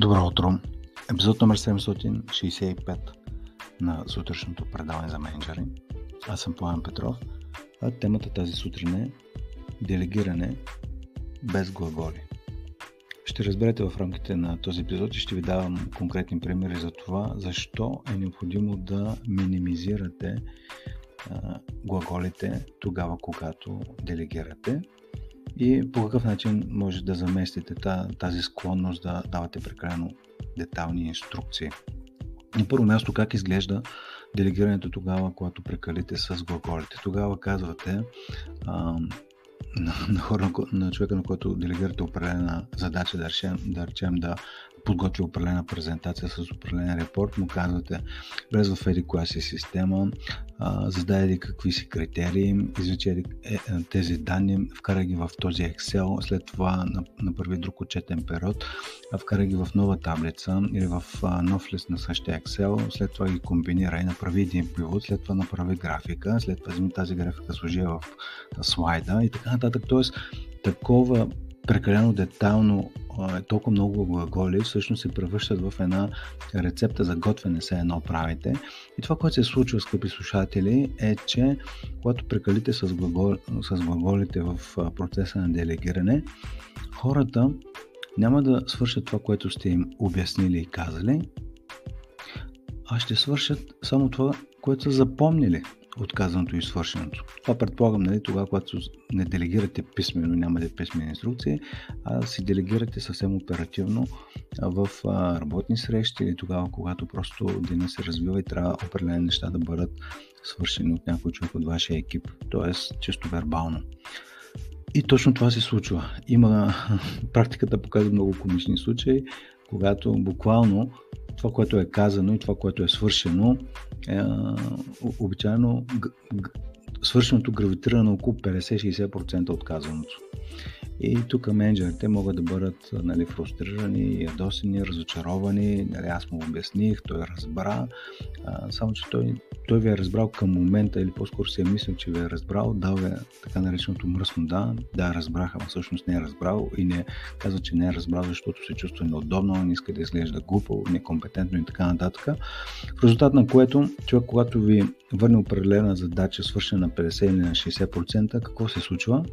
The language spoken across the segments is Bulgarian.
Добро утро! Епизод номер 765 на сутрешното предаване за менеджери. Аз съм Пламен Петров, а темата тази сутрин е делегиране без глаголи. Ще разберете в рамките на този епизод и ще ви давам конкретни примери за това, защо е необходимо да минимизирате а, глаголите тогава, когато делегирате и по какъв начин може да заместите тази склонност да давате прекалено детални инструкции. На първо място как изглежда делегирането тогава, когато прекалите с глаголите. Тогава казвате а, на, на, хора, на човека, на който делегирате определена задача, да речем, да, речем, да подготви определена презентация с определен репорт, му казвате влез в еди коя си система, зададе какви си критерии, извлече е, е, тези данни, вкара ги в този Excel, след това направи друг отчетен период, вкара ги в нова таблица или в нов лист на същия Excel, след това ги комбинира и направи един пивот, след това направи графика, след това вземи тази графика, сложи в слайда и така нататък. Тоест, такова прекалено детайлно толкова много глаголи всъщност се превръщат в една рецепта за готвене, се едно правите. И това, което се случва, скъпи слушатели, е, че когато прекалите с, глагол, с глаголите в процеса на делегиране, хората няма да свършат това, което сте им обяснили и казали, а ще свършат само това, което са запомнили от казаното и свършеното. Това предполагам, нали, тогава, когато не делегирате писменно, нямате писмени инструкции, а си делегирате съвсем оперативно в работни срещи или тогава, когато просто деня се развива и трябва определени неща да бъдат свършени от някой човек от вашия екип, т.е. чисто вербално. И точно това се случва. Има практиката показва много комични случаи, когато буквално това, което е казано и това, което е свършено, е, обичайно свършеното гравитира на около 50-60% от казаното. И тук менеджерите могат да бъдат нали, фрустрирани, ядосени, разочаровани. Нали, аз му обясних, той разбра. А, само, че той, той ви е разбрал към момента, или по-скоро си е мислил, че ви е разбрал, дал е така нареченото мръсно да. Да, разбраха, но всъщност не е разбрал и не казва, че не е разбрал, защото се чувства неудобно, не иска да изглежда глупо, некомпетентно и така нататък. В резултат на което човек, когато ви върне определена задача, свършена на 50 или на 60%, какво се случва?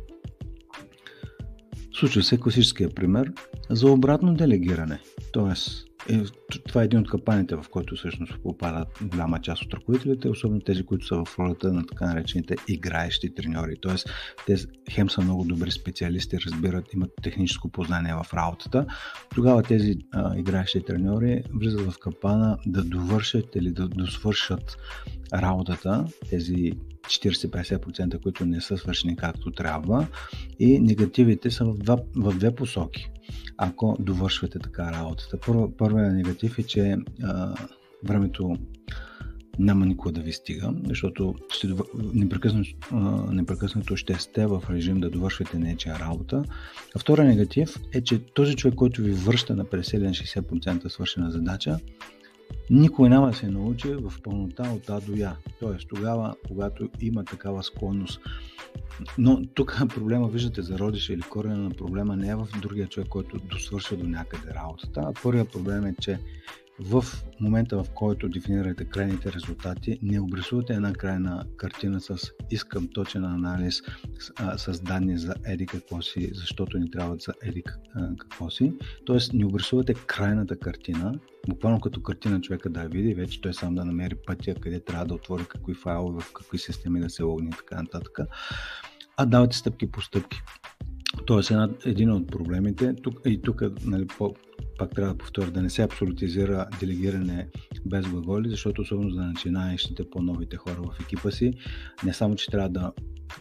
Случва се класическия пример за обратно делегиране. Тоест, е, това е един от капаните, в който всъщност попадат голяма част от ръководителите, особено тези, които са в ролята на така наречените играещи треньори. Тоест, те хем са много добри специалисти, разбират, имат техническо познание в работата. Тогава тези а, играещи треньори влизат в капана да довършат или да досвършат работата, тези 40-50%, които не са свършени както трябва и негативите са в, два, в две посоки, ако довършвате така работата. Първият негатив е, че а, времето няма никога да ви стига, защото непрекъснато, непрекъснато ще сте в режим да довършвате нечия работа. А втория негатив е, че този човек, който ви връща на 50-60% свършена задача, никой няма да се научи в пълнота от А до Я. Тоест тогава, когато има такава склонност. Но тук проблема, виждате, зародиша или корена на проблема не е в другия човек, който досвършва до някъде работата. А първият проблем е, че в момента, в който дефинирате крайните резултати, не обрисувате една крайна картина с искам точен анализ с, с данни за еди какво си, защото ни трябва за еди какво си. Тоест, не обрисувате крайната картина, буквално като картина човека да я види, вече той сам да намери пътя, къде трябва да отвори какви файлове, в какви системи да се логни и така нататък. А давате стъпки по стъпки. Тоест, една, един от проблемите, тук, и тук нали, по, пак трябва да повторя, да не се абсолютизира делегиране без глаголи, защото особено за начинаещите по-новите хора в екипа си, не само, че трябва да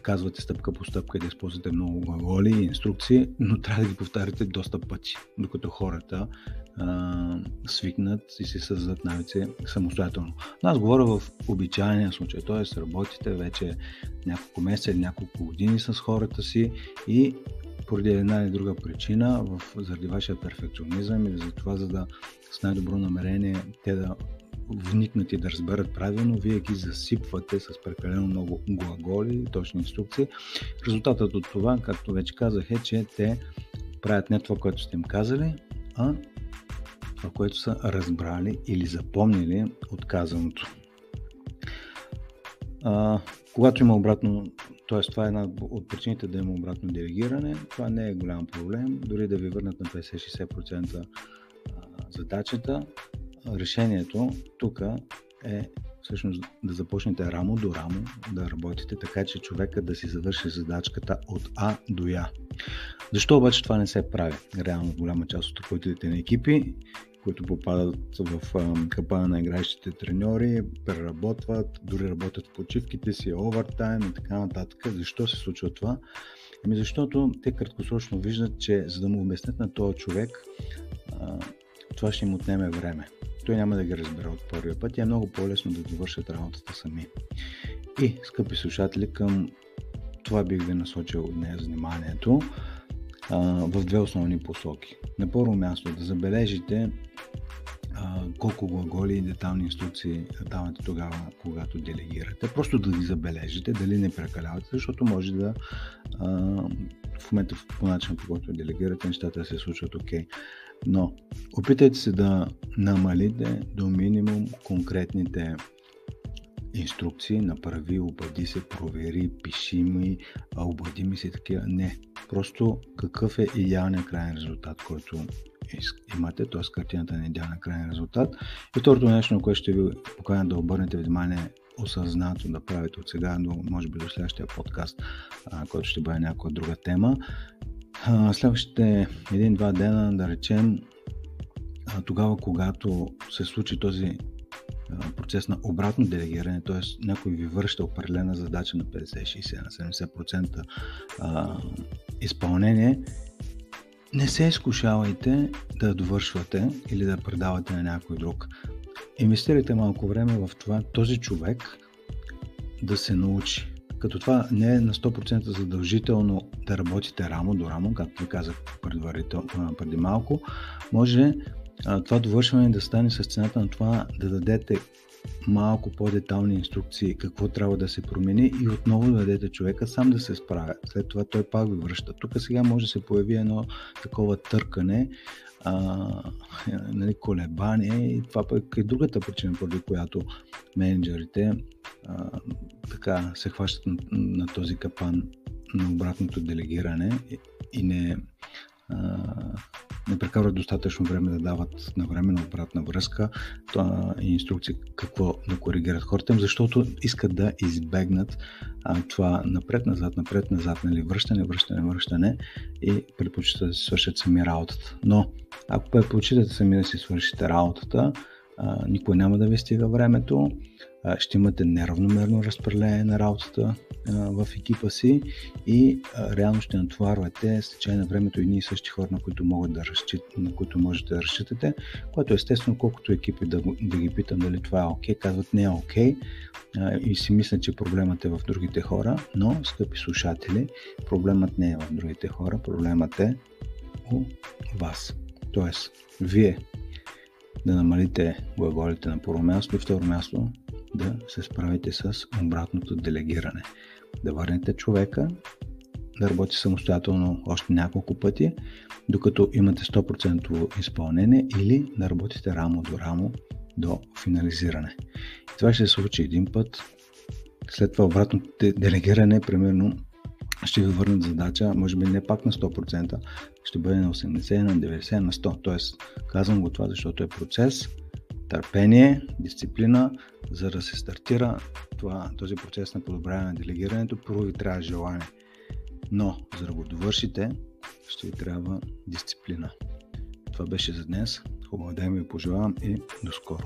казвате стъпка по стъпка и да използвате много глаголи и инструкции, но трябва да ги повтаряте доста пъти, докато хората а, свикнат и си създадат навици самостоятелно. Но аз говоря в обичайния случай, т.е. работите вече няколко месеца или няколко години с хората си и поради една или друга причина, в, заради вашия перфекционизъм или за това, за да с най-добро намерение те да вникнат и да разберат правилно, вие ги засипвате с прекалено много глаголи, точни инструкции. Резултатът от това, както вече казах, е, че те правят не това, което сте им казали, а това, което са разбрали или запомнили от казаното. А, когато има обратно, т.е. това е една от причините да има обратно делегиране, това не е голям проблем, дори да ви върнат на 50-60% задачата, решението тук е всъщност да започнете рамо до рамо да работите така, че човека да си завърши задачката от А до Я. Защо обаче това не се прави? Реално голяма част от ръководителите на екипи, които попадат в капана на играещите треньори, преработват, дори работят в почивките си, овертайм и така нататък. Защо се случва това? Ами защото те краткосрочно виждат, че за да му обяснят на този човек, това ще им отнеме време той няма да ги разбере от първия път и е много по-лесно да довършат работата сами. И, скъпи слушатели, към това бих ви насочил днес вниманието в две основни посоки. На първо място да забележите колко глаголи и детални инструкции давате тогава, когато делегирате. Просто да ги забележите, дали не прекалявате, защото може да а, в момента по начин, по който делегирате, нещата се случват окей. Okay. Но опитайте се да намалите до минимум конкретните инструкции, направи, обади се, провери, пиши ми, обади ми се такива. Не. Просто какъв е идеалният крайен резултат, който имате, т.е. картината на идеален крайен резултат. И второто нещо, на което ще ви поканя да обърнете внимание осъзнато да правите от сега до, може би, до следващия подкаст, който ще бъде някоя друга тема, следващите един-два дена, да речем, тогава, когато се случи този процес на обратно делегиране, т.е. някой ви връща определена задача на 50, 60, на 70% изпълнение, не се изкушавайте да довършвате или да предавате на някой друг. Инвестирайте малко време в това този човек да се научи като това не е на 100% задължително да работите рамо до рамо, както ви казах преди малко, може това довършване да стане с цената на това да дадете малко по-детални инструкции какво трябва да се промени и отново да дадете човека сам да се справя. След това той пак ви връща. Тук сега може да се появи едно такова търкане, а, нали, колебание и това пък е другата причина, поради която менеджерите а, така се хващат на, на този капан на обратното делегиране и, и не, а, не прекарват достатъчно време да дават на време на обратна връзка и инструкции какво да коригират хората им, защото искат да избегнат а, това напред-назад, напред-назад, нали, връщане, връщане, връщане и предпочитат да си свършат сами работата. Но ако предпочитате сами да си свършите работата, а, никой няма да ви стига времето, ще имате неравномерно разпределение на работата в екипа си и реално ще натоварвате с течение на времето едни и същи хора, на които, могат да разчит, на които можете да разчитате, което естествено колкото екипи да, да ги питам дали това е окей, okay, казват не е окей okay, и си мислят, че проблемът е в другите хора, но, скъпи слушатели, проблемът не е в другите хора, проблемът е у вас. Тоест, вие да намалите глаголите на първо място и второ място да се справите с обратното делегиране. Да върнете човека да работи самостоятелно още няколко пъти, докато имате 100% изпълнение или да работите рамо до рамо до финализиране. И това ще се случи един път, след това обратното делегиране, примерно, ще ви върнат задача, може би не пак на 100%, ще бъде на 80, на 90, на 100. Тоест, казвам го това, защото е процес, търпение, дисциплина, за да се стартира това, този процес на подобряване на делегирането, първо ви трябва желание. Но, за да го довършите, ще ви трябва дисциплина. Това беше за днес. Хубаво ден ви пожелавам и до скоро.